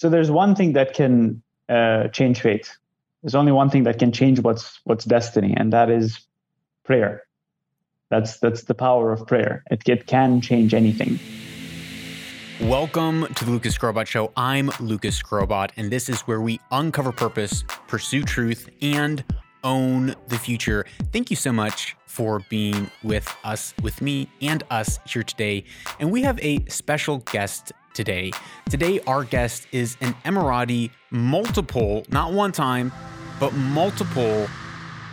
so there's one thing that can uh, change fate. There's only one thing that can change what's what's destiny, and that is prayer. That's that's the power of prayer. It, it can change anything. Welcome to the Lucas Skrobot Show. I'm Lucas Skrobot, and this is where we uncover purpose, pursue truth, and own the future. Thank you so much for being with us, with me, and us here today. And we have a special guest today. Today, our guest is an Emirati multiple, not one time, but multiple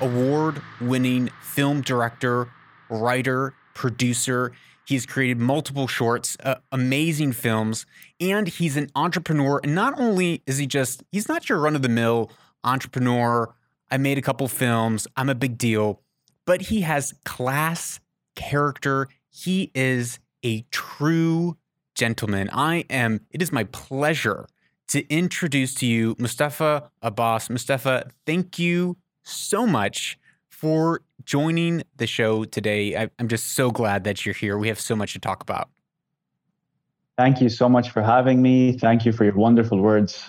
award winning film director, writer, producer. He's created multiple shorts, uh, amazing films, and he's an entrepreneur. And not only is he just, he's not your run of the mill entrepreneur. I made a couple films, I'm a big deal, but he has class, character. He is a true gentlemen, I am, it is my pleasure to introduce to you Mustafa Abbas. Mustafa, thank you so much for joining the show today. I, am just so glad that you're here. We have so much to talk about. Thank you so much for having me. Thank you for your wonderful words.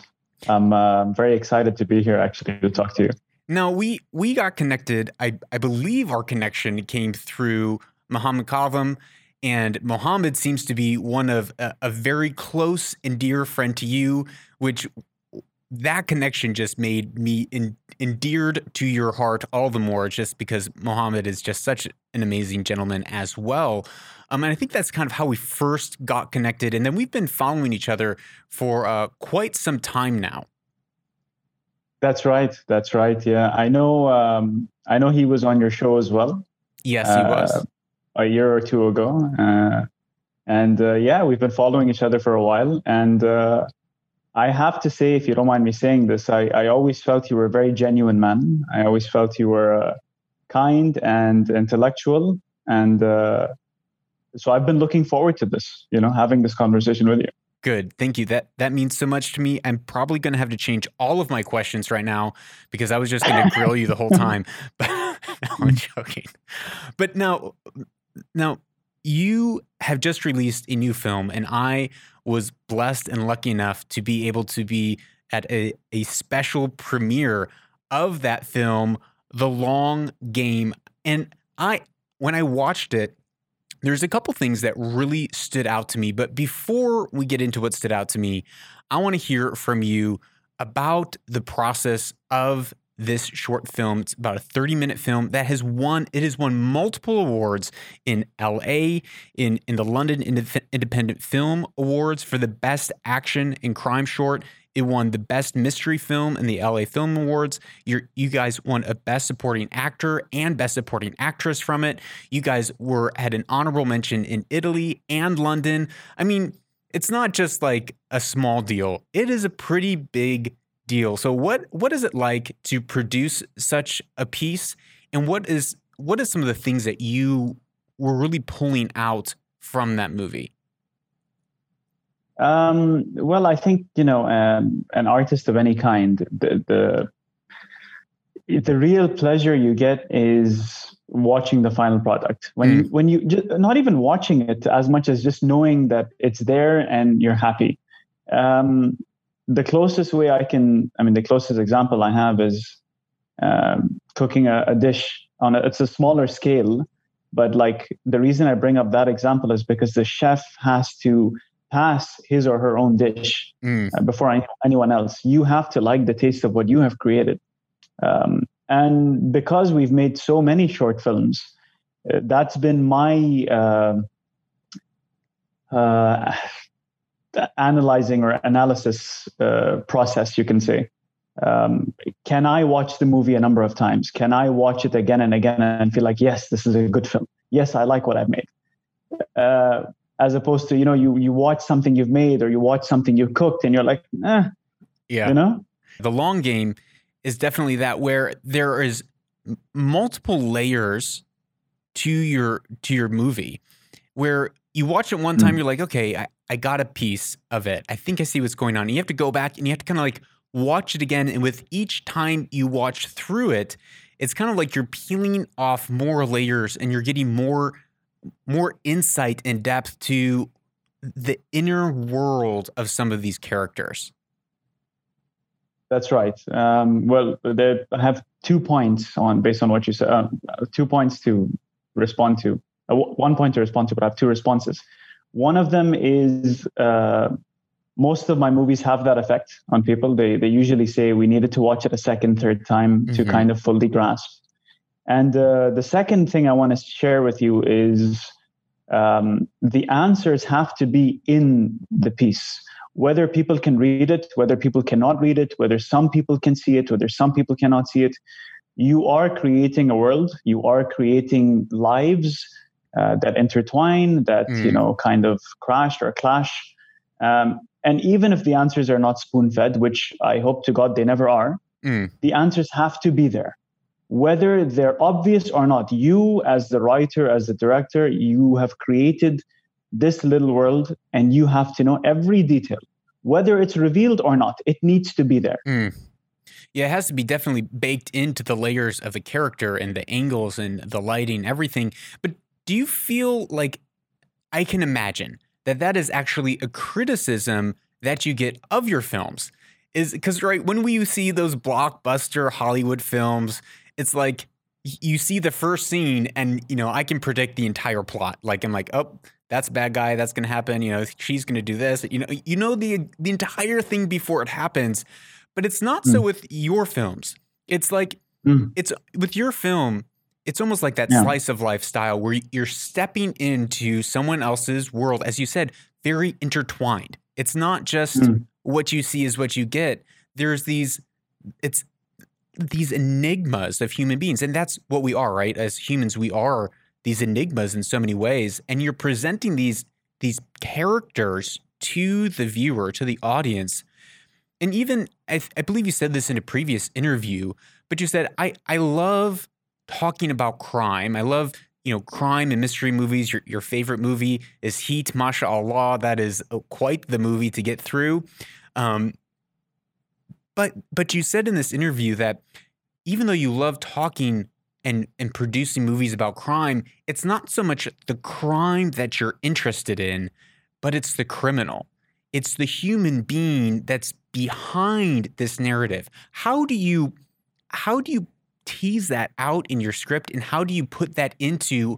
I'm uh, very excited to be here actually to talk to you. Now we we got connected. I I believe our connection came through Muhammad Kazim and Mohammed seems to be one of a, a very close and dear friend to you, which that connection just made me in, endeared to your heart all the more, just because Mohammed is just such an amazing gentleman as well. Um, and I think that's kind of how we first got connected, and then we've been following each other for uh, quite some time now. That's right. That's right. Yeah, I know. Um, I know he was on your show as well. Yes, he was. A year or two ago. Uh, and uh, yeah, we've been following each other for a while. And uh, I have to say, if you don't mind me saying this, I, I always felt you were a very genuine man. I always felt you were uh, kind and intellectual. And uh, so I've been looking forward to this, you know, having this conversation with you. Good. Thank you. That that means so much to me. I'm probably going to have to change all of my questions right now because I was just going to grill you the whole time. But no, I'm joking. But now now, you have just released a new film, and I was blessed and lucky enough to be able to be at a, a special premiere of that film, The Long Game. And I, when I watched it, there's a couple things that really stood out to me. But before we get into what stood out to me, I want to hear from you about the process of this short film. It's about a 30 minute film that has won, it has won multiple awards in LA, in, in the London Independent Film Awards for the best action and crime short. It won the best mystery film in the LA Film Awards. You're, you guys won a best supporting actor and best supporting actress from it. You guys were had an honorable mention in Italy and London. I mean, it's not just like a small deal. It is a pretty big deal. So what what is it like to produce such a piece and what is what is some of the things that you were really pulling out from that movie? Um, well, I think you know um, an artist of any kind, the, the the real pleasure you get is watching the final product when mm. you when you just, not even watching it as much as just knowing that it's there and you're happy. Um, the closest way I can, I mean, the closest example I have is um, cooking a, a, dish on a, it's a smaller scale, but like the reason I bring up that example is because the chef has to pass his or her own dish mm. uh, before any, anyone else. You have to like the taste of what you have created. Um, and because we've made so many short films, uh, that's been my uh, uh analyzing or analysis uh, process, you can say. Um, can I watch the movie a number of times? Can I watch it again and again and feel like, yes, this is a good film. Yes, I like what I've made. Uh, as opposed to, you know, you you watch something you've made or you watch something you've cooked and you're like, eh, yeah, you know. The long game is definitely that where there is multiple layers to your to your movie where you watch it one time, mm. you're like, okay, I, I got a piece of it. I think I see what's going on. And you have to go back and you have to kind of like watch it again. And with each time you watch through it, it's kind of like you're peeling off more layers and you're getting more more insight and depth to the inner world of some of these characters. That's right. Um, well, there, I have two points on based on what you said. Uh, two points to respond to. Uh, one point to respond to, but I have two responses. One of them is uh, most of my movies have that effect on people. They they usually say we needed to watch it a second, third time mm-hmm. to kind of fully grasp. And uh, the second thing I want to share with you is um, the answers have to be in the piece whether people can read it, whether people cannot read it, whether some people can see it, whether some people cannot see it, you are creating a world. You are creating lives uh, that intertwine, that mm. you know, kind of crash or clash. Um, and even if the answers are not spoon-fed, which I hope to God they never are, mm. the answers have to be there whether they're obvious or not you as the writer as the director you have created this little world and you have to know every detail whether it's revealed or not it needs to be there mm. yeah it has to be definitely baked into the layers of the character and the angles and the lighting everything but do you feel like i can imagine that that is actually a criticism that you get of your films? Is because right when we see those blockbuster hollywood films? It's like you see the first scene and you know i can predict the entire plot. Like i'm like oh that's a bad guy. That's going to happen. You know she's going to do this. You know you know the the entire thing before it happens but it's not mm. so with your films. It's like mm. it's with your film it's almost like that yeah. slice of lifestyle where you're stepping into someone else's world as you said very intertwined it's not just mm. what you see is what you get there's these it's these enigmas of human beings and that's what we are right as humans we are these enigmas in so many ways and you're presenting these these characters to the viewer to the audience and even I, I, believe you said this in a previous interview but you said i i love talking about crime i love you know crime and mystery movies your, your favorite movie is heat mashallah that is uh, quite the movie to get through um, but but you said in this interview that even though you love talking and and producing movies about crime, it's not so much the crime that you're interested in, but it's the criminal. It's the human being that's behind this narrative. How do you how do you tease that out in your script and how do you put that into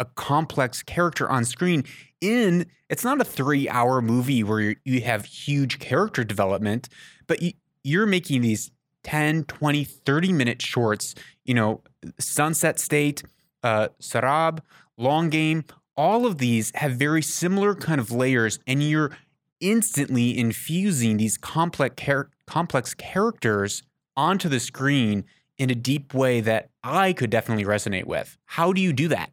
a complex character on screen in it's not a 3-hour movie where you have huge character development, but you, you're making these 10, 20, 30 minute shorts, you know, Sunset State, uh, Saraab, Long Game, all of these have very similar kind of layers, and you're instantly infusing these complex char- complex characters onto the screen in a deep way that I could definitely resonate with. How do you do that?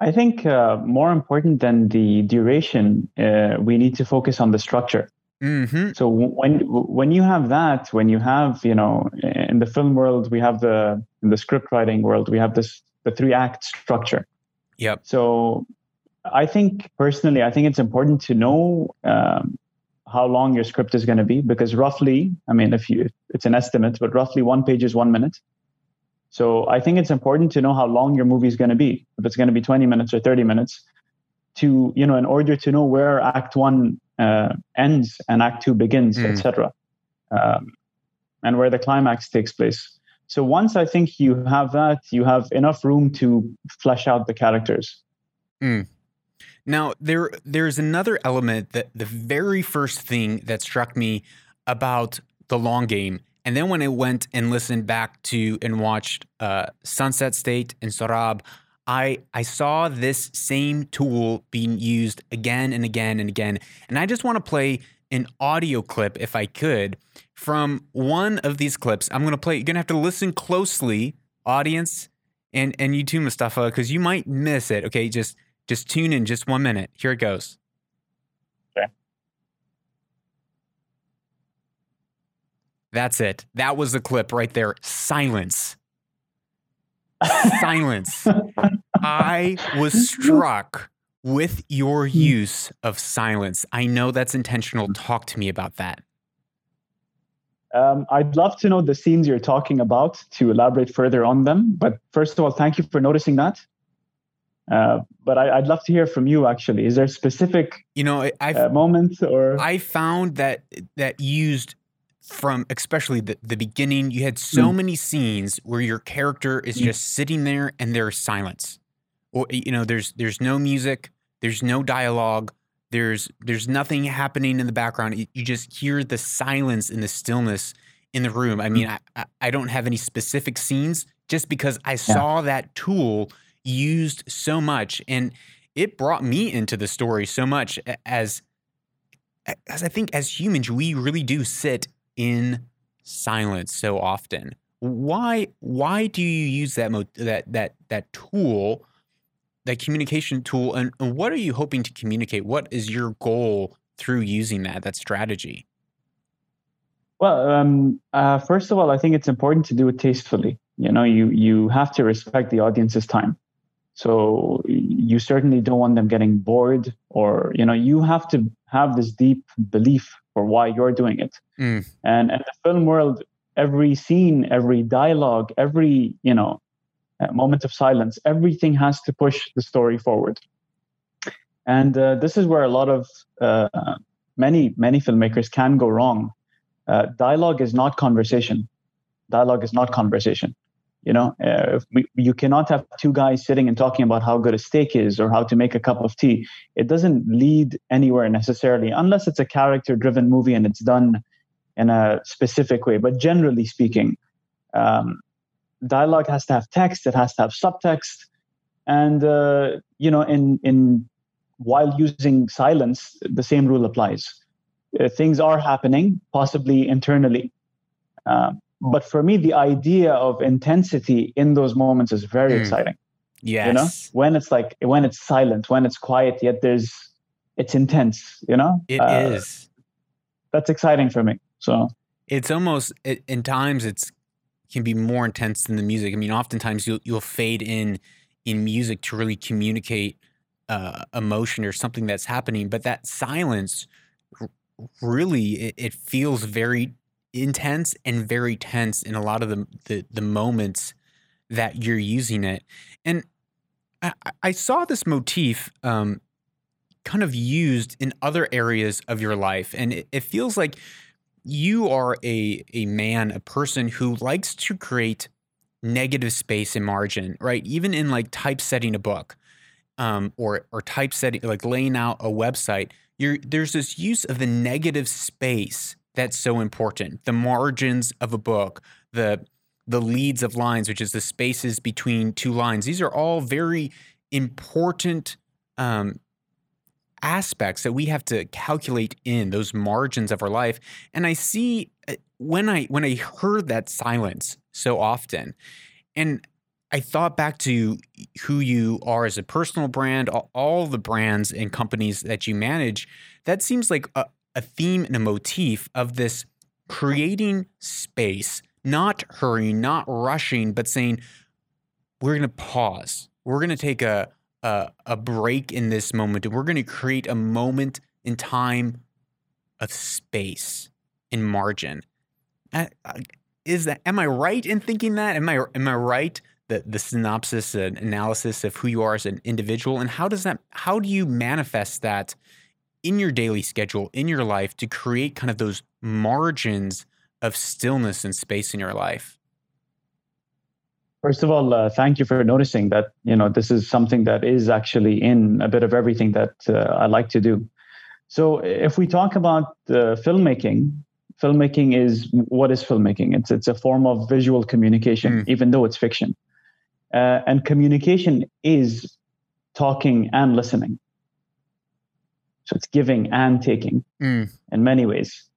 I think uh, more important than the duration, uh, we need to focus on the structure. Mm-hmm. So when when you have that, when you have you know in the film world, we have the in the script writing world, we have this the three act structure. Yep. So I think personally, I think it's important to know um, how long your script is going to be because roughly, I mean, if you it's an estimate, but roughly one page is one minute. So I think it's important to know how long your movie is going to be. If it's going to be 20 minutes or 30 minutes, to you know, in order to know where Act One uh, ends and Act Two begins, mm. etc., um, and where the climax takes place. So once I think you have that, you have enough room to flesh out the characters. Mm. Now there there's another element that the very first thing that struck me about the long game, and then when I went and listened back to and watched uh, Sunset State and Saraab, I I saw this same tool being used again and again and again. And I just want to play an audio clip if I could from one of these clips. I'm to play you're to have to listen closely, audience, and and you too Mustafa cuz you might miss it. Okay, just just tune in just 1 minute. Here it goes. Okay. That's it. That was the clip right there. Silence. Silence. I was struck with your hmm. use of silence. I know that's intentional. Talk to me about that. Um, I'd love to know the scenes you're talking about to elaborate further on them. But first of all, thank you for noticing that. Uh, but I, would love to hear from you. Actually, is there specific you know I uh, moment or I found that that used from especially the, the beginning, you had so Mm. many scenes where your character is Mm. just sitting there and there's silence. Or you know, there's there's no music, there's no dialogue, there's there's nothing happening in the background. You, you just hear the silence and the stillness in the room. I mean, I, I, I don't have any specific scenes just because I saw that tool used so much and it brought me into the story so much as as I think as humans we really do sit in silence so often. Why why do you use that mo- that that that tool that communication tool and, and what are you hoping to communicate? What is your goal through using that that strategy? Well, um, uh, first of all, I think it's important to do it tastefully. You know, you you have to respect the audience's time. So you certainly don't want them getting bored, or you know, you have to have this deep belief for why you're doing it. Mm. And in the film world, every scene, every dialogue, every you know, uh, moment of silence, everything has to push the story forward. And uh, this is where a lot of uh, many many filmmakers can go wrong uh, dialogue is not conversation. Dialogue is not conversation. You know, uh, we, you cannot have two guys sitting and talking about how good a steak is or how to make a cup of tea. It doesn't lead anywhere necessarily, unless it's a character-driven movie and it's done in a specific way. But generally speaking, um, dialogue has to have text. It has to have subtext, and uh, you know, in in while using silence, the same rule applies uh, things are happening, possibly internally. Um, but for me, the idea of intensity in those moments is very Mm. exciting. Yes. You know, when it's like when it's silent, when it's quiet, yet there's it's intense. You know, It Uh, is. That's exciting for me. So It's almost it, in times it's can be more intense than the music. I mean, oftentimes you'll you'll fade in in music to really communicate uh, emotion or something that's happening, but that silence r- really it, it feels very intense and very tense in a lot of the the, the moments that you're using it. And I, I- saw this motif um, kind of used in other areas of your life, and it, it feels like you are a a man, a person who likes to create negative space and margin, right? Even in like typesetting a book, um, or or typesetting, like laying out a website, there's this use of the negative space that's so important. The margins of a book, the the leads of lines, which is the spaces between two lines. These are all very important um, aspects that we have to calculate in those margins of our life and i see uh, when i when i heard that silence so often and i thought back to who you are as a personal brand all, all the brands and companies that you manage that seems like a, a theme and a motif of this creating space not hurrying not rushing but saying we're going to pause. We're going to take a a, a break in this moment and we're going to create a moment in time of space in margin. Is that am i right in thinking that? Am i am i right the the synopsis and analysis of who you are as an individual and how does that how do you manifest that in your daily schedule in your life to create kind of those margins of stillness and space in your life First of all, uh, thank you for noticing that you know this is something that is actually in a bit of everything that uh, I like to do. So, if we talk about uh, filmmaking, filmmaking is what is filmmaking? It's it's a form of visual communication, Mm. even though it's fiction. Uh, and communication is talking and listening. So it's giving and taking Mm. in many ways.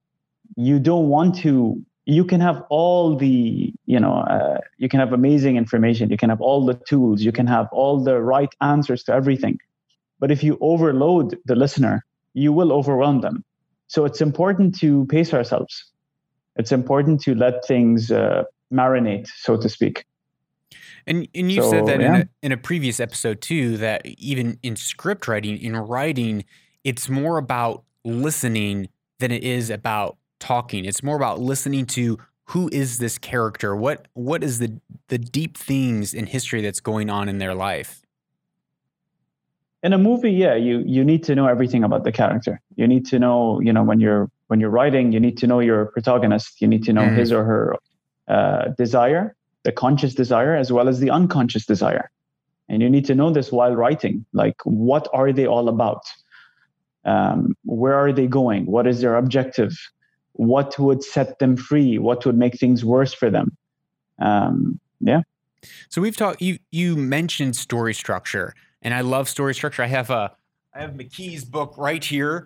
You don't want to. You can have all the, you know, uh, you can have amazing information. You can have all the tools. You can have all the right answers to everything. But if you overload the listener, you will overwhelm them. So it's important to pace ourselves. It's important to let things uh, marinate, so to speak. And and you said So, that in a in a previous episode too that even in script writing, in writing, it's more about listening than it is about talking. It's more about listening to who is this character? What what is the the deep things in history that's going on in their life? in a movie yeah you you need to know everything about the character you need to know you know when you're when you're writing, you need to know your protagonist. You need to know mm. his or her uh, desire, the conscious desire, as well as the unconscious desire. And you need to know this while writing. Like, what are they all about? Um, where are they going? What is their objective? What would set them free? What would make things worse for them? Um, yeah. So we've talked. You you mentioned story structure, and I love story structure. I have a I have McKee's book right here.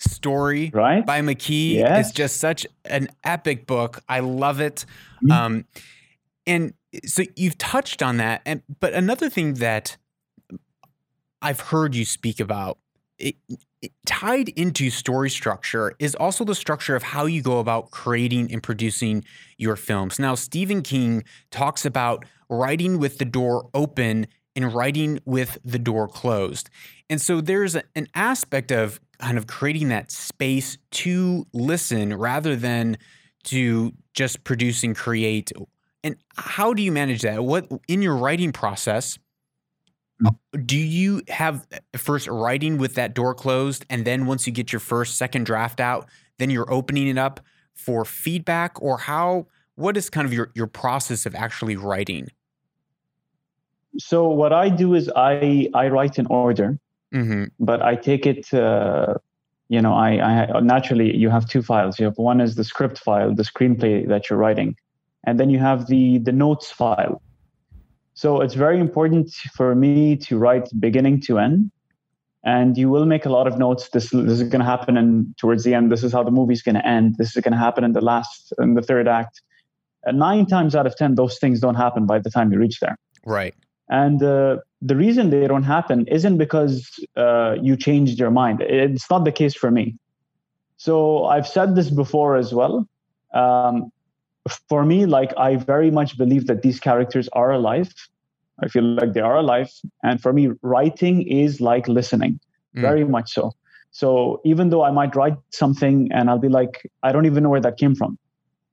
Story right? by McKee. Yes. It's just such an epic book. I love it. Mm-hmm. Um, and so you've touched on that, and but another thing that I've heard you speak about it, tied into story structure is also the structure of how you go about creating and producing your films. Now, Stephen King talks about writing with the door open and writing with the door closed. And so there's an aspect of kind of creating that space to listen rather than to just produce and create. And how do you manage that? What in your writing process? Uh, do you have uh, first writing with that door closed and then once you get your first second draft out then you're opening it up for feedback? Or how what is kind of your your process of actually writing? So what i do is i i write in order mm-hmm. but i take it uh, you know I, I naturally you have two files. You have one is the script file the screenplay that you're writing and then you have the the notes file so it's very important for me to write beginning to end. And you will make a lot of notes. This, this is going to happen and towards the end. This is how the movie's going to end. This is going to happen in the last, in the third act. And nine times out of 10, those things don't happen by the time you reach there. Right. And uh, the reason they don't happen isn't because uh, you changed your mind. It's not the case for me. So I've said this before as well. Um, for me, like I very much believe that these characters are alive. I feel like they are alive. And for me, writing is like listening, mm. very much so. So even though I might write something and I'll be like, I don't even know where that came from.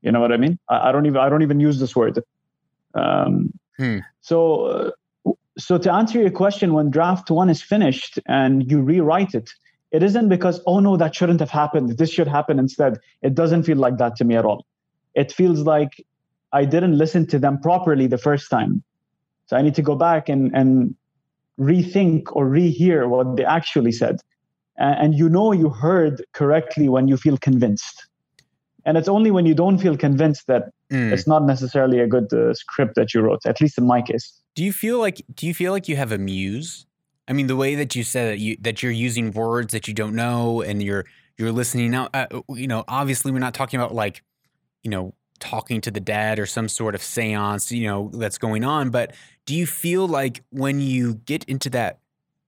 You know what I mean? I, I don't even I don't even use this word. Um, hmm. So uh, so to answer your question, when draft one is finished and you rewrite it, it isn't because oh no that shouldn't have happened. This should happen instead. It doesn't feel like that to me at all it feels like I didn't listen to them properly the first time. So I need to go back and, and rethink or rehear what they actually said. And, and you know you heard correctly when you feel convinced. And it's only when you don't feel convinced that mm. it's not necessarily a good uh, script that you wrote, at least in my case. Do you feel like do you feel like you have a muse? I mean, the way that you said that you that you're using words that you don't know and you're you're listening now. Uh, you know, obviously, we're not talking about like you know, talking to the dead or some sort of seance, you know, that's going on. But do you feel like when you get into that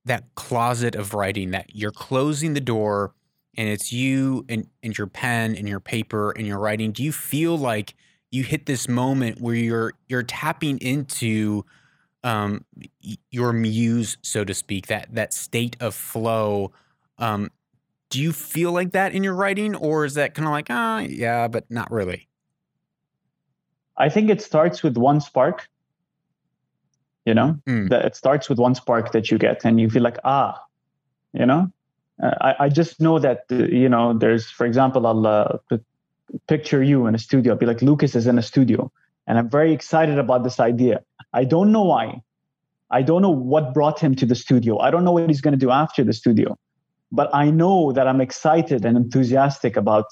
that closet of writing that you're closing the door and it's you and, and your pen and your paper and your writing, do you feel like you hit this moment where you're you're tapping into um, your muse, so to speak, that that state of flow um, do you feel like that in your writing or is that kind of like ah yeah but not really i think it starts with one spark you know? Mm. that it starts with one spark that you get and you feel like ah you know? Uh, I, I just know that uh, you know there's for example i'll uh, picture you in a studio i'll be like lucas is in a studio and i'm very excited about this idea. I don't know why. I don't know what brought him to the studio. I don't know what he's going to do after the studio but I know that I'm excited and enthusiastic about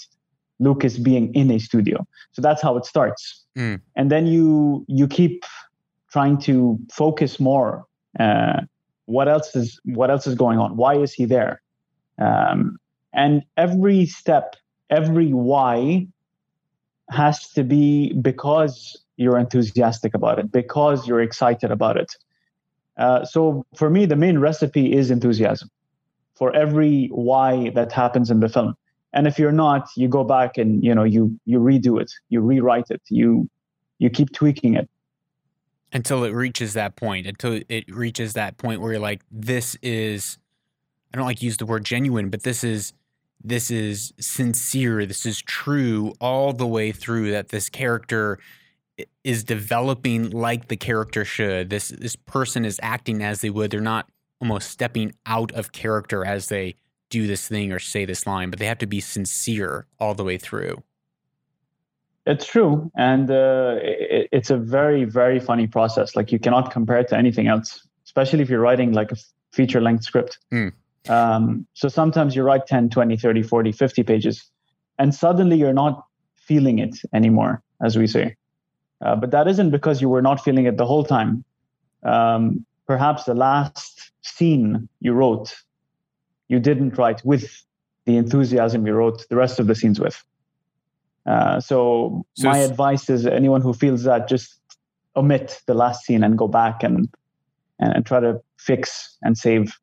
Lucas being in a studio. So that's how it starts. Mm. And then you you keep trying to focus more. Uh, what else is what else is going on? Why is he there? Um, and every step, every why has to be because you're enthusiastic about it, because you're excited about it. Uh, so for me, the main recipe is enthusiasm for every why that happens in the film. And if you're not you go back and you know you you redo it you rewrite it you you keep tweaking it. Until it reaches that point until it reaches that point where you're like this is i don't like use the word genuine but this is this is sincere this is true all the way through that this character is developing like the character should. This this person is acting as they would. They're not almost stepping out of character as they do this thing or say this line, but they have to be sincere all the way through. It's true, and uh, it, it's a very very funny process. Like you cannot compare it to anything else, especially if you're writing like a feature length script. Mm. Um, so sometimes you write 10, 20, 30, 40, 50 pages, and suddenly you're not feeling it anymore, as we say. Uh, but that isn't because you were not feeling it the whole time. Um, perhaps the last scene you wrote, you didn't write with the enthusiasm you wrote the rest of the scenes with. Uh, so, so, my advice is anyone who feels that just omit the last scene and go back and, and, and try to fix and save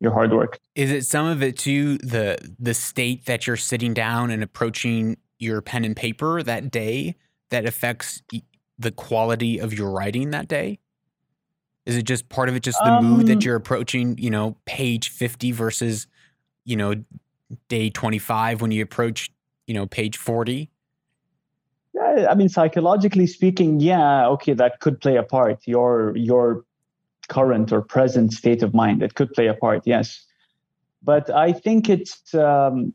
your hard work. Is it some of it too the the state that you're sitting down and approaching your pen and paper that day that affects the quality of your writing that day? Is it just part of it just the um, mood that um, you're approaching, you know, page 50 versus, you know, day 25 when you approach, you know, page 40? Yeah, I mean, psychologically speaking, yeah, okay, that could play a part. Your your current or present state of mind, it could play a part, yes. But I think it's, um,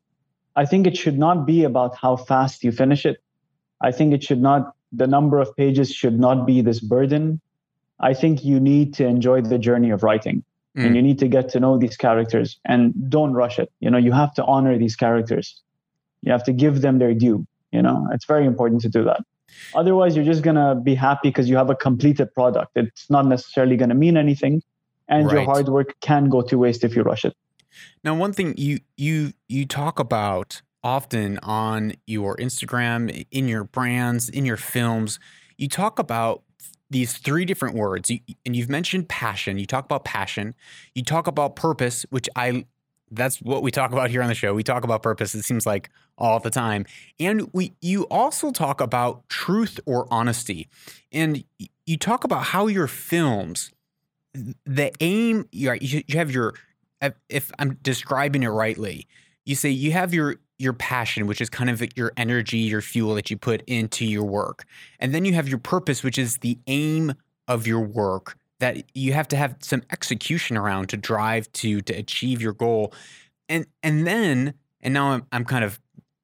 I think it should not be about how fast you finish it. I think it should not. The number of pages should not be this burden. I think you need to enjoy the journey of writing mm. and you need to get to know these characters and don't rush it. You know, you have to honor these characters. You have to give them their due. You know, it's very important to do that. Otherwise, you're just going to be happy because you have a completed product. It's not necessarily going to mean anything. And right. your hard work can go to waste if you rush it. Now, one thing you you you talk about often on your Instagram, in your brands, in your films, you talk about these three different words. You, and you've mentioned passion. You talk about passion. You talk about purpose, which I that's what we talk about here on the show. We talk about purpose, it seems like all the time. And we you also talk about truth or honesty. And you talk about how your films the aim you you have your if I'm describing it rightly, you say you have your your passion, which is kind of your energy, your fuel that you put into your work. And then you have your purpose, which is the aim of your work that you have to have some execution around to drive to to achieve your goal and and then and now I'm, I'm kind of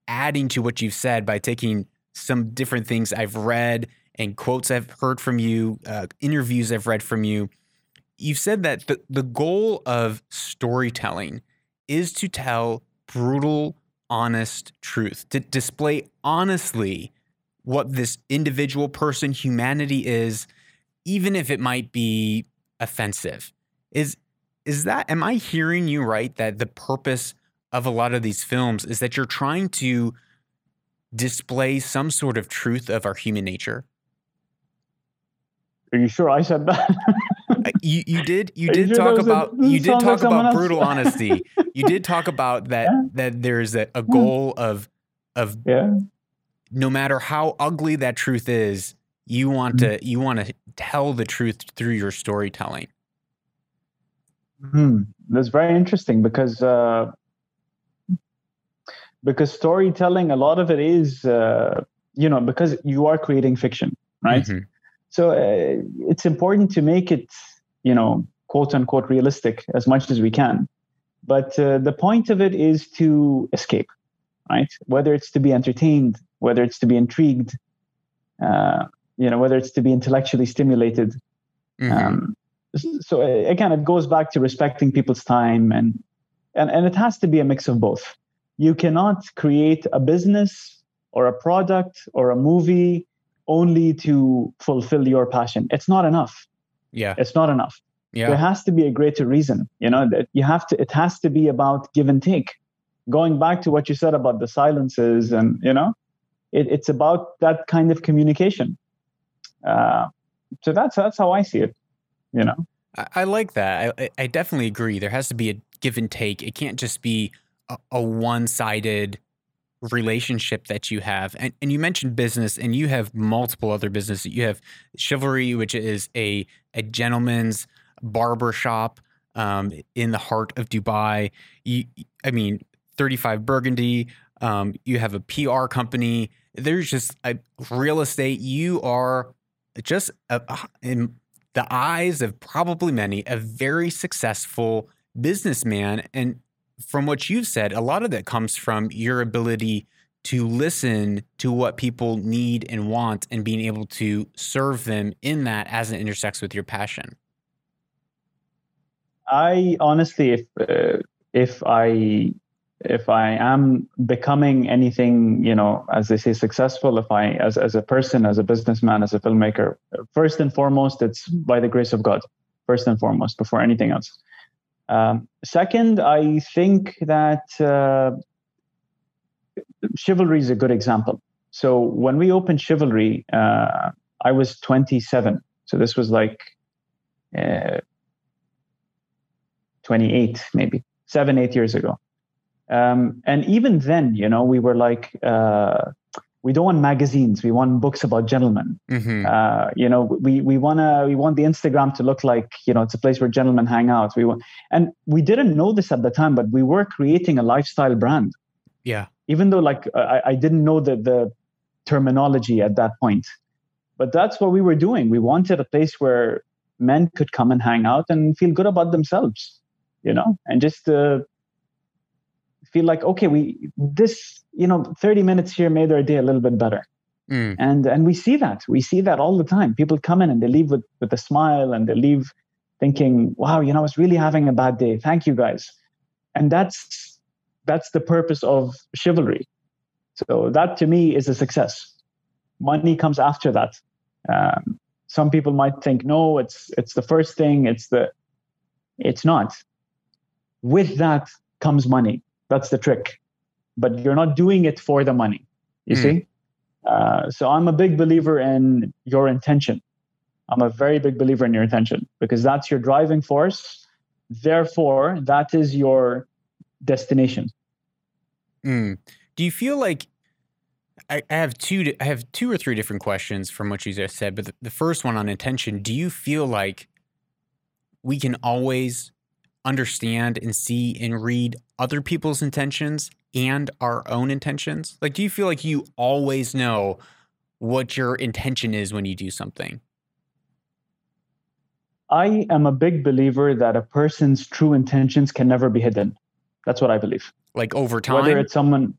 adding to what you've said by taking some different things i've read and quotes i've heard from you uh, interviews i've read from you you've said that the, the goal of storytelling is to tell brutal honest truth to display honestly what this individual person humanity is even if it might be offensive. Is is that am I hearing you right that the purpose of a lot of these films is that you're trying to display some sort of truth of our human nature? Are you sure I said that? you you did you did talk about you did talk about brutal honesty. you did talk about that that there's a, a goal of of yeah. no matter how ugly that truth is, you want mm-hmm. to you want to tell the truth through your storytelling. Hmm. That's very interesting because uh, because storytelling, a lot of it is uh, you know because you are creating fiction, right? Mm-hmm. So uh, it's important to make it you know quote unquote realistic as much as we can. But uh, the point of it is to escape, right? Whether it's to be entertained, whether it's to be intrigued, uh, you know whether it's to be intellectually stimulated mm-hmm. um, so again it goes back to respecting people's time and, and and it has to be a mix of both you cannot create a business or a product or a movie only to fulfill your passion it's not enough yeah it's not enough yeah. there has to be a greater reason you know that you have to it has to be about give and take going back to what you said about the silences and you know it, it's about that kind of communication uh, so that's that's how I see it. You know, I, I like that. I, I definitely agree. There has to be a give and take. It can't just be a, a one sided relationship that you have. And, and you mentioned business, and you have multiple other businesses. You have Chivalry, which is a a gentleman's barber shop um, in the heart of Dubai. You, I mean, 35 Burgundy. Um, you have a PR company. There's just a real estate. You are just a, in the eyes of probably many, a very successful businessman. And from what you've said, a lot of that comes from your ability to listen to what people need and want and being able to serve them in that as it intersects with your passion. I honestly, if uh, if I if I am becoming anything, you know, as they say, successful, if I, as, as a person, as a businessman, as a filmmaker, first and foremost, it's by the grace of God, first and foremost, before anything else. Um, second, I think that uh, chivalry is a good example. So when we opened chivalry, uh, I was 27. So this was like uh, 28, maybe seven, eight years ago. Um, and even then, you know, we were like, uh, we don't want magazines. We want books about gentlemen. Mm-hmm. Uh, you know, we we wanna we want the Instagram to look like you know it's a place where gentlemen hang out. We want, and we didn't know this at the time, but we were creating a lifestyle brand. Yeah. Even though like I, I didn't know the the terminology at that point, but that's what we were doing. We wanted a place where men could come and hang out and feel good about themselves, you know, and just uh, feel like okay we this you know 30 minutes here made their day a little bit better. Mm. and and we see that. We see that all the time. People come in and they leave with with a smile and they leave thinking wow you know i was really having a bad day. Thank you guys. And that's that's the purpose of chivalry. So that to me is a success. Money comes after that. Um, some people might think no it's it's the first thing. It's the it's not. With that comes money that's the trick. But you're not doing it for the money. You mm. see? Uh, so I'm a big believer in your intention. I'm a very big believer in your intention because that's your driving force. Therefore, that is your destination. Mm. Do you feel like I, I, have two? I have two or three different questions from what you just said, but the, the first one on intention. Do you feel like we can always understand and see and read other people's intentions and our own intentions? Like, do you feel like you always know what your intention is when you do something? I am a big believer that a person's true intentions can never be hidden. That's what I believe. Like over time, whether it's someone.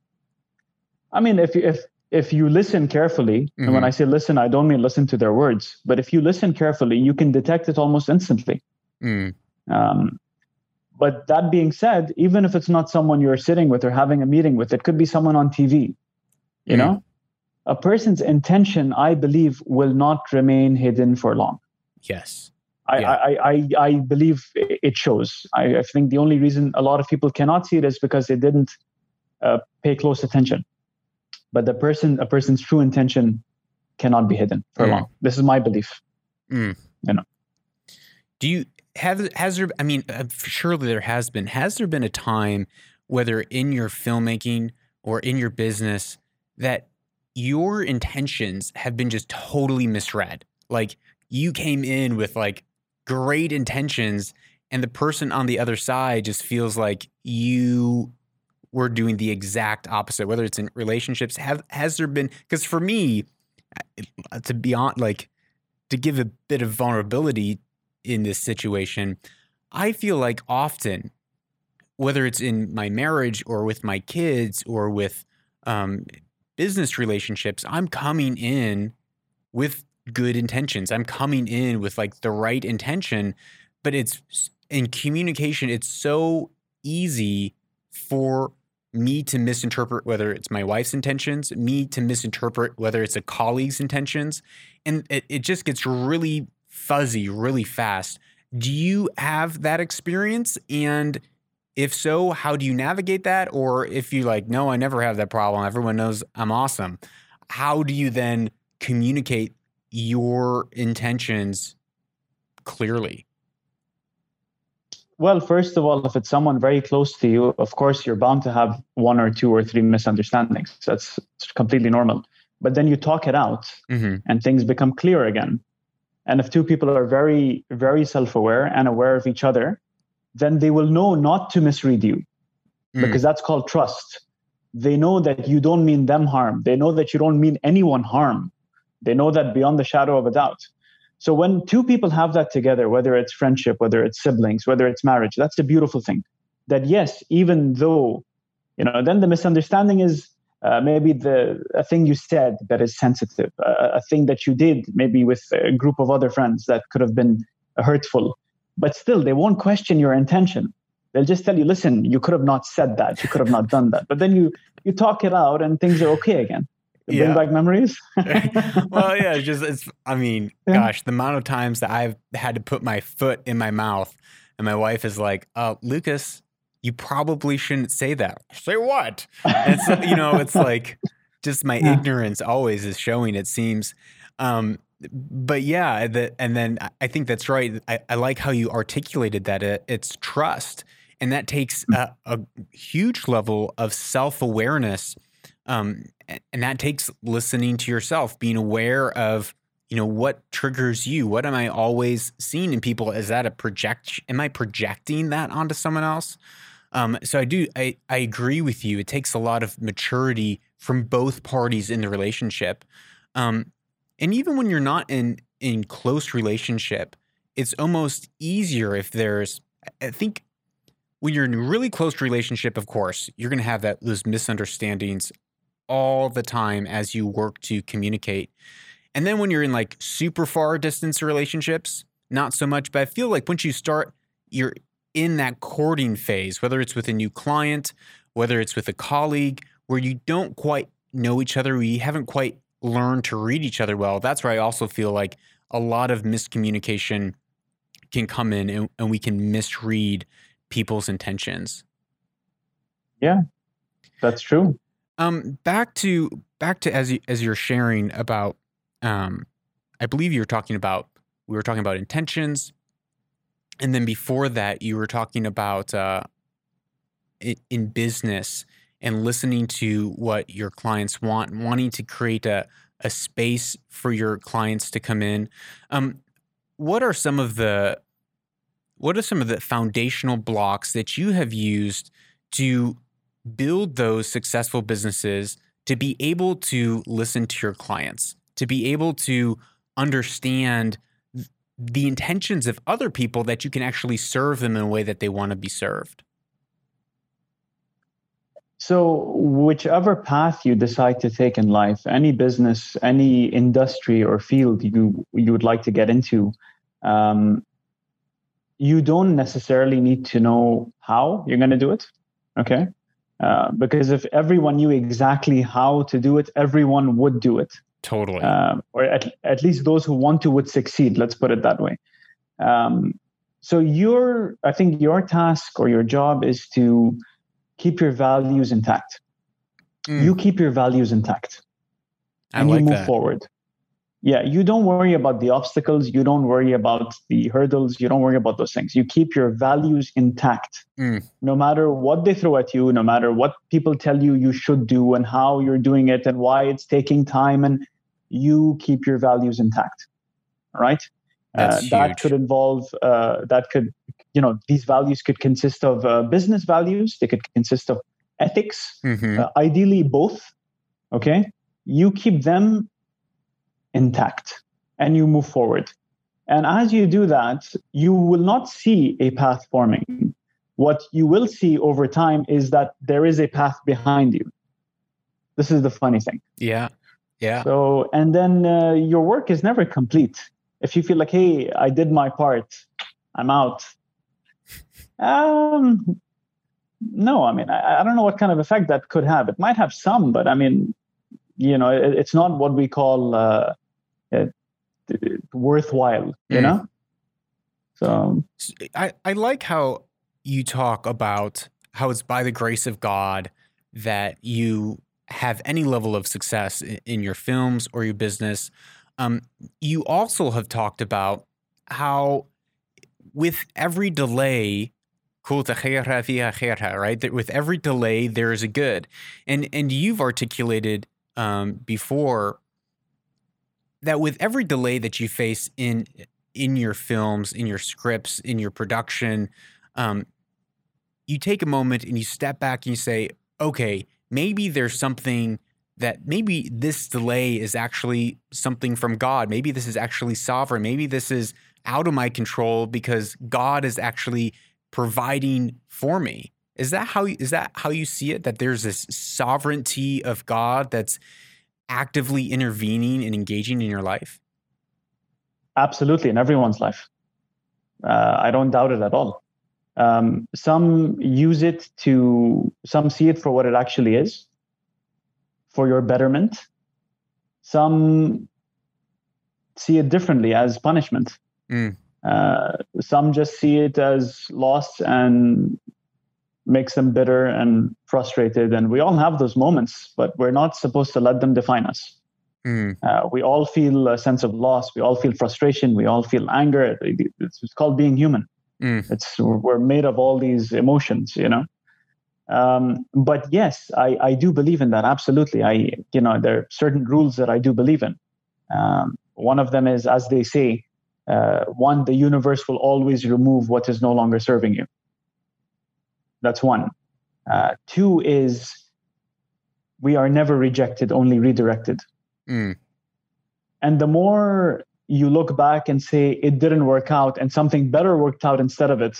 I mean, if if if you listen carefully, mm-hmm. and when mm-hmm. I say listen, I don't mean listen to their words, but if you listen carefully, you can detect it almost instantly. Mm. Um, but that being said, even if it's not someone you're sitting with or having a meeting with, it could be someone on TV. You mm. know, a person's intention, I believe, will not remain hidden for long. Yes. I, yeah. I, I, I believe it shows. I, I, think the only reason a lot of people cannot see it is because they didn't uh, pay close attention. But the person, a person's true intention, cannot be hidden for mm. long. This is my belief. Mm. You know. Do you have has there i mean uh, surely there has been. Has there been a time whether in your filmmaking or in your business that your intentions have been just totally misread? Like you came in with like great intentions and the person on the other side just feels like you were doing the exact opposite whether it's in relationships. Have has there been because for me to be on like to give a bit of vulnerability in this situation, I feel like often, whether it's in my marriage or with my kids or with um, business relationships, I'm coming in with good intentions. I'm coming in with like the right intention, but it's in communication, it's so easy for me to misinterpret whether it's my wife's intentions, me to misinterpret whether it's a colleague's intentions. And it, it just gets really fuzzy really fast. Do you have that experience? And if so, how do you navigate that? Or if you like, no, I never have that problem. Everyone knows I'm awesome. How do you then communicate your intentions clearly? Well, first of all, if it's someone very close to you, of course, you're bound to have one or two or three misunderstandings. That's completely normal. But then you talk it out mm-hmm. and things become clear again. And if two people are very, very self aware and aware of each other, then they will know not to misread you mm. because that's called trust. They know that you don't mean them harm. They know that you don't mean anyone harm. They know that beyond the shadow of a doubt. So when two people have that together, whether it's friendship, whether it's siblings, whether it's marriage, that's the beautiful thing. that yes, even though, you know, then the misunderstanding is uh, maybe the a thing you said that is sensitive, uh, a thing that you did maybe with a group of other friends that could have been hurtful, but still they won't question your intention. They'll just tell you, listen, you could have not said that, you could have not done that. But then you you talk it out and things are okay again. Bring yeah. back memories. well, yeah, it's just it's. I mean, yeah. gosh, the amount of times that I've had to put my foot in my mouth, and my wife is like, "Uh, Lucas, you probably shouldn't say that." Say what? So, you know, it's like just my yeah. ignorance always is showing. It seems. Um, but yeah, the, and then I think that's right. I, I like how you articulated that it, it's trust, and that takes mm. a, a huge level of self awareness um, and that takes listening to yourself, being aware of, you know, what triggers you. What am I always seeing in people? Is that a project? Am I projecting that onto someone else? Um, so I do. I I agree with you. It takes a lot of maturity from both parties in the relationship, um, and even when you're not in in close relationship, it's almost easier if there's. I think when you're in a really close relationship, of course, you're going to have that those misunderstandings all the time as you work to communicate. And then when you're in like super far distance relationships, not so much. But I feel like once you start, you're in that courting phase, whether it's with a new client, whether it's with a colleague, where you don't quite know each other, we haven't quite learned to read each other well. That's where I also feel like a lot of miscommunication can come in and, and we can misread people's intentions. Yeah, that's true. Um, back to back to as you, as you're sharing about, um, I believe you were talking about we were talking about intentions, and then before that you were talking about uh, in, in business and listening to what your clients want, wanting to create a a space for your clients to come in. Um, what are some of the what are some of the foundational blocks that you have used to build those successful businesses to be able to listen to your clients, to be able to understand the intentions of other people that you can actually serve them in a way that they want to be served? So, whichever path you decide to take in life, any business, any industry or field you you would like to get into, um, you don't necessarily need to know how you're going to do it. Okay, uh, because if everyone knew exactly how to do it, everyone would do it. Totally. Um, or at, at least those who want to would succeed. Let's put it that way. Um, so your, I think your task or your job is to keep your values intact. Mm. You keep your values intact, and like you move that. forward yeah you don't worry about the obstacles. You don't worry about the hurdles. You don't worry about those things. You keep your values intact. Mm. no matter what they throw at you no matter what people tell you you should do and how you're doing it and why it's taking time and you keep your values intact right? Uh, that could involve uh, that could you know these values could consist of uh, business values. They could consist of ethics mm-hmm. Uh, ideally both okay? You keep them intact and you move forward. And as you do that, you will not see a path forming. What you will see over time is that there is a path behind you. This is the funny thing. Yeah. Yeah. So, and then uh, your work is never complete. If you feel like, hey, I did my part, I'm out. Um, no, I mean, I, I don't know what kind of effect that could have. It might have some, but I mean, you know, it, it's not what we call uh, uh, worthwhile you mm. know? So I, I like how you talk about how it's by the grace of god that you have any level of success in your films or your business. Um, you also have talked about how with every delay right? That with every delay there is a good. And and you've articulated um, before that with every delay that you face in in your films, in your scripts, in your production, um, you take a moment and you step back and you say, okay, maybe there's something that maybe this delay is actually something from God. Maybe this is actually sovereign. Maybe this is out of my control because God is actually providing for me. Is that how is that how you see it? That there's this sovereignty of God that's actively intervening and engaging in your life? Absolutely, in everyone's life. Uh, I don't doubt it at all. Um, some use it to, some see it for what it actually is, for your betterment. Some see it differently as punishment. Mm. Uh, some just see it as loss and makes them bitter and frustrated. And we all have those moments, but we're not supposed to let them define us. Mm. Uh, we all feel a sense of loss. We all feel frustration. We all feel anger. It's, it's called being human. Mm. It's we're made of all these emotions, you know. Um, but yes, I, I do believe in that. Absolutely. I, you know, there are certain rules that I do believe in. Um, one of them is, as they say, uh, one, the universe will always remove what is no longer serving you. That's one. Uh, two is we are never rejected, only redirected. Mm. And the more you look back and say it didn't work out and something better worked out instead of it,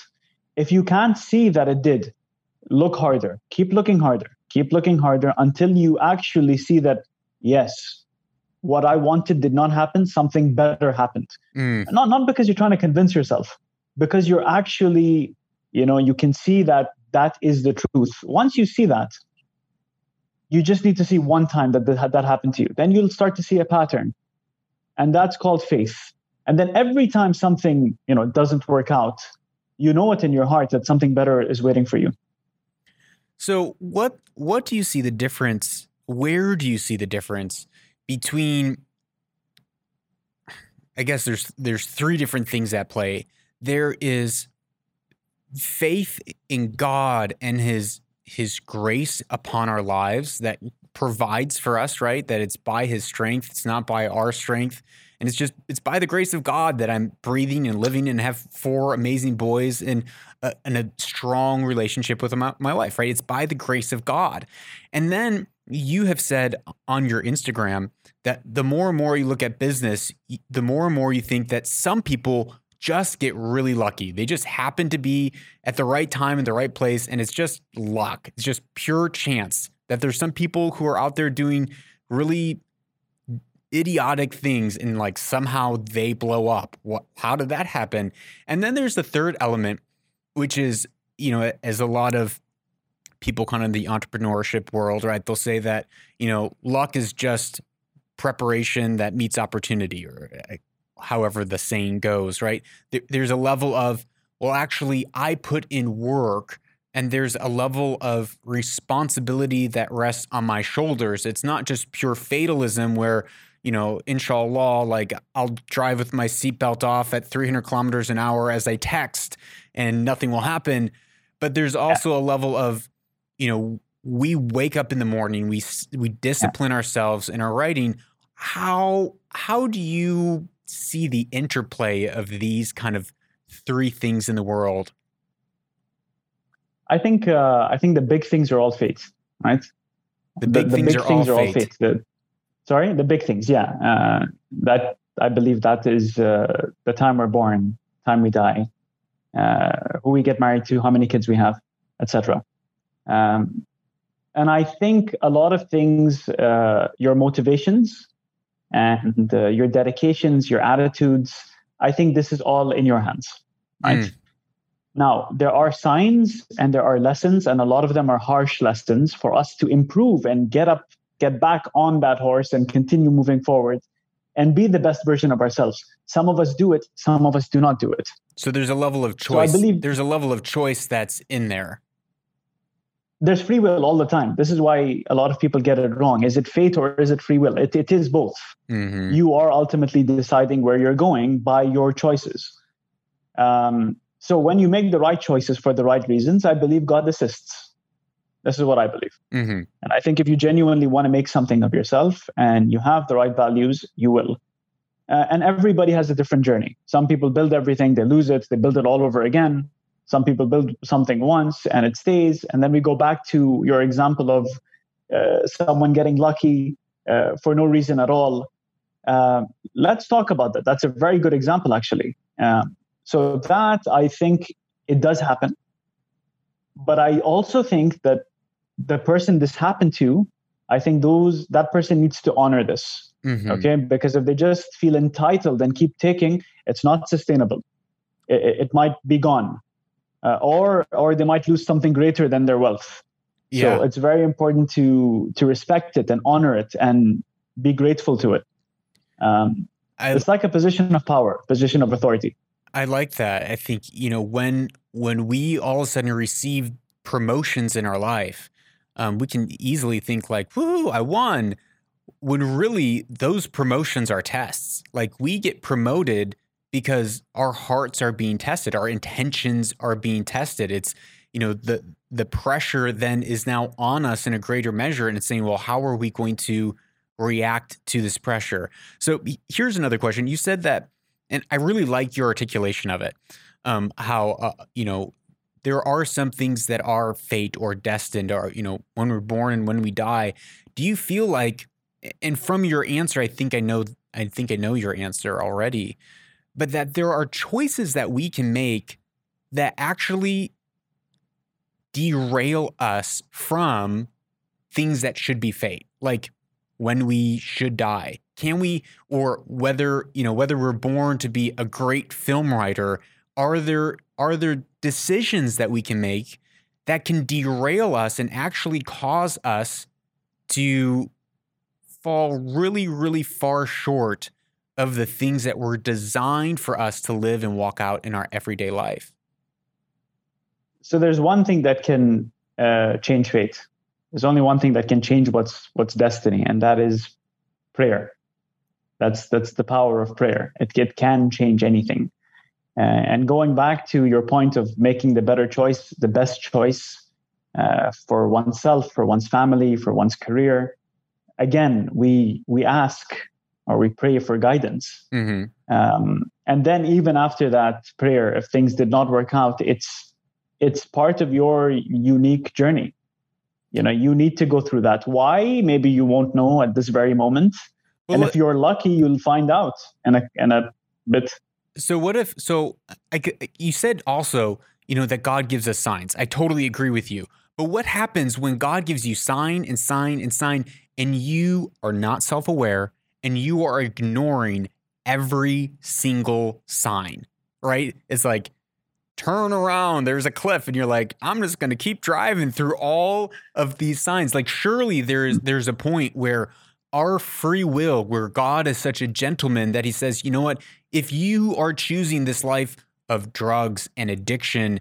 if you can't see that it did, look harder. Keep looking harder. Keep looking harder until you actually see that, yes, what I wanted did not happen, something better happened. Mm. Not, not because you're trying to convince yourself, because you're actually, you know, you can see that that is the truth. Once you see that, you just need to see one time that that, happened to you. Then you'll start to see a pattern. And that's called faith. And then every time something, you know, doesn't work out, you know it in your heart that something better is waiting for you. So what what do you see the difference? Where do you see the difference between I guess there's there's three different things at play. There is faith in God and his his grace upon our lives that provides for us, right? That it's by his strength, it's not by our strength. And it's just it's by the grace of God that I'm breathing and living and have four amazing boys and a, and a strong relationship with my, my life, right? It's by the grace of God. And then you have said on your Instagram that the more and more you look at business, the more and more you think that some people just get really lucky. They just happen to be at the right time in the right place. And it's just luck. It's just pure chance that there's some people who are out there doing really idiotic things and like somehow they blow up. What how did that happen? And then there's the third element, which is, you know, as a lot of people kind of in the entrepreneurship world, right? They'll say that, you know, luck is just preparation that meets opportunity or uh, however the saying goes, right? There's a level of, well, actually, I put in work and there's a level of responsibility that rests on my shoulders. It's not just pure fatalism where, you know, inshallah, like I'll drive with my seatbelt off at 300 kilometers an hour as I text and nothing will happen. But there's also a level of, you know, we wake up in the morning, we we discipline ourselves in our writing. How how do you see the interplay of these kind of three things in the world? I think uh, I think the big things are all fate, right? The big the, things, big are, things all are, all fate. The, sorry, the big things, yeah. Uh, that I believe that is uh, the time we're born, time we die, uh, who we get married to, how many kids we have, etc. Um, and I think a lot of things, uh, your motivations and uh, your dedications, your attitudes. I think this is all in your hands, right? Mm. Now, there are signs and there are lessons, and a lot of them are harsh lessons for us to improve and get up, get back on that horse and continue moving forward and be the best version of ourselves. Some of us do it, some of us do not do it. So there's a level of choice. So I believe there's a level of choice that's in there there's free will all the time. This is why a lot of people get it wrong. Is it fate or is it free will? It, it is both. Mm-hmm. You are ultimately deciding where you're going by your choices. Um, so when you make the right choices for the right reasons, I believe God assists. This is what I believe. Mm-hmm. And I think if you genuinely want to make something of yourself and you have the right values, you will. Uh, and everybody has a different journey. Some people build everything, they lose it, they build it all over again. Some people build something once and it stays. And then we go back to your example of uh, someone getting lucky uh, for no reason at all. Uh, let's talk about that. That's a very good example, actually. Um, so, that I think it does happen. but I also think that the person this happened to, I think those that person needs to honor this. Mm-hmm. Okay, because if they just feel entitled and keep taking, it's not sustainable. It, it might be gone, uh, or or they might lose something greater than their wealth. Yeah. So it's very important to to respect it and honor it and be grateful to it. Um, I, it's like a position of power, position of authority. I like that. I think you know when when we all of a sudden receive promotions in our life, um, we can easily think like, "Woo, I won," when really those promotions are tests. Like we get promoted because our hearts are being tested, our intentions are being tested. It's you know the the pressure then is now on us in a greater measure, and it's saying, "Well, how are we going to?" react to this pressure. So here's another question. You said that and I really like your articulation of it. Um, how uh, you know there are some things that are fate or destined, or you know when we're born and when we die. Do you feel like, and from your answer, I think I know, I think I know your answer already, but that there are choices that we can make that actually derail us from things that should be fate, like when we should die. Can we or whether you know whether we're born to be a great film writer are there are there decisions that we can make that can derail us and actually cause us to fall really really far short of the things that were designed for us to live and walk out in our everyday life so there's one thing that can uh, change fate there's only one thing that can change what's what's destiny and that is prayer that's that's the power of prayer. It, it can change anything. Uh, and going back to your point of making the better choice, the best choice uh, for oneself, for one's family, for one's career, again, we we ask or we pray for guidance. Mm-hmm. Um, and then even after that prayer, if things did not work out, it's it's part of your unique journey. You know, you need to go through that. Why? Maybe you won't know at this very moment and if you're lucky, you'll find out in a in a bit. So what if? So I, you said also, you know, that God gives us signs. I totally agree with you. But what happens when God gives you sign and sign and sign, and you are not self aware and you are ignoring every single sign? Right? It's like turn around there's a cliff and you're like i'm just to keep driving through all of these signs like surely there's there's a point where our free will, where God is such a gentleman that he says, you know what? If you are choosing this life of drugs and addiction,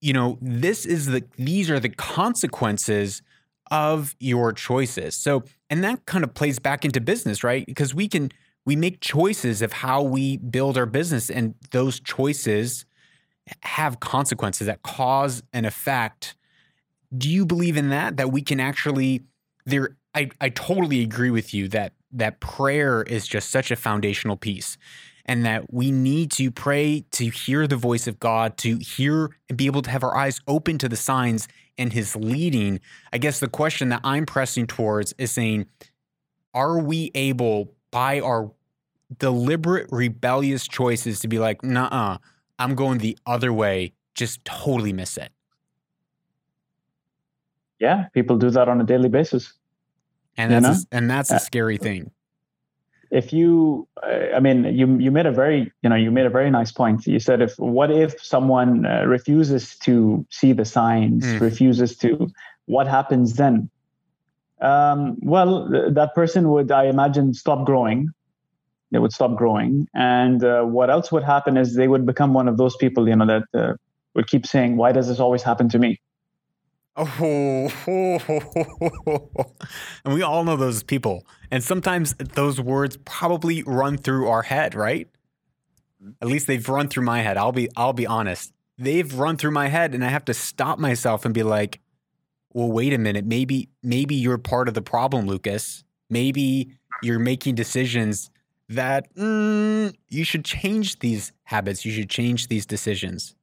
you know, this is the these are the consequences of your choices. So, and that kind of plays back into business, right? Because we can we make choices of how we build our business and those choices have consequences that cause an effect. Do you believe in that that we can actually there I, I totally agree with you that that prayer is just such a foundational piece and that we need to pray to hear the voice of God, to hear and be able to have our eyes open to the signs and his leading. I guess the question that I'm pressing towards is saying, are we able by our deliberate rebellious choices to be like, nah, I'm going the other way, just totally miss it? Yeah, people do that on a daily basis and that's a, and that's a uh, scary thing if you i mean you you made a very you know you made a very nice point. You said if what if someone uh, refuses to see the signs mm. refuses to what happens then? Um, well th- that person would i imagine stop growing. They would stop growing. And uh, what else would happen is they would become one of those people you know that uh, would keep saying why does this always happen to me Oh, and we all know those people. And sometimes those words probably run through our head, right? At least they've run through my head. I'll be I'll be honest. They've run through my head and I have to stop myself and be like, "Well, wait a minute. Maybe maybe you're part of the problem, Lucas. Maybe you're making decisions that mm, you should change these habits. You should change these decisions."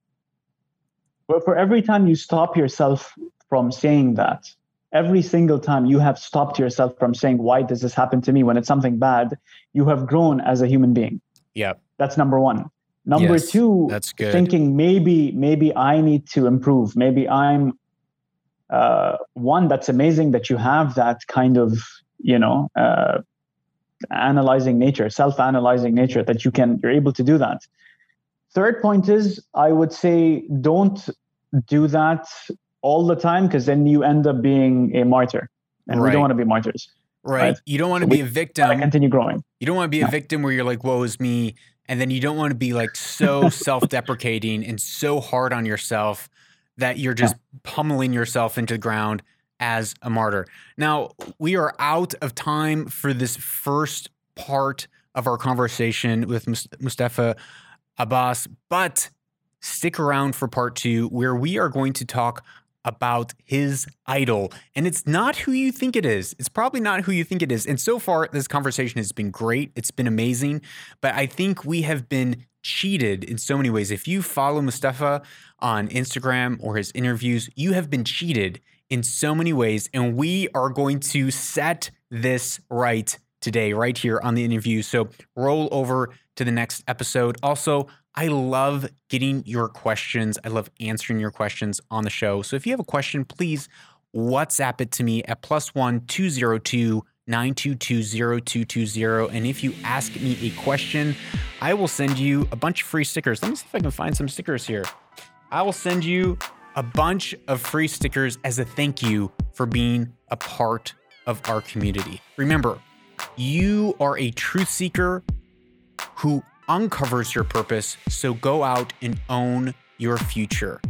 But for every time you stop yourself from saying that. Every single time you have stopped yourself from saying, Why does this happen to me when it's something bad? You have grown as a human being. Yeah. That's number one. Number Yes, two, that's good. thinking maybe maybe I need to improve. Maybe I'm uh, one. That's amazing that you have that kind of you know uh, analyzing nature, self-analyzing nature that you can you're able to do that. Third point is I would say don't do that all the time because then you end up being a martyr, and we don't want to be martyrs. Right. Right. You don't want to be a victim. continue growing. You don't want to be a victim where you're like, woe is me. And then you don't want to be like so self deprecating and so hard on yourself that you're just pummeling yourself into the ground as a martyr. Now, we are out of time for this first part of our conversation with Mustafa Abbas, but stick around for part two, where we are going to talk about his idol. And it's not who you think it is. It's probably not who you think it is. And so far, this conversation has been great. It's been amazing. But I think we have been cheated in so many ways. If you follow Mustafa on Instagram or his interviews, you have been cheated in so many ways. And we are going to set this right today, right here on the interview. So roll over to the next episode. Also, I love getting your questions. I love answering your questions on the show. So if you have a question, please WhatsApp it to me at plus one two zero two 9220220. And if you ask me a question, I will send you a bunch of free stickers. Let me see if I can find some stickers here. I will send you a bunch of free stickers as a thank you for being a part of our community. Remember, you are a truth seeker who uncovers your purpose. So go out and own your future.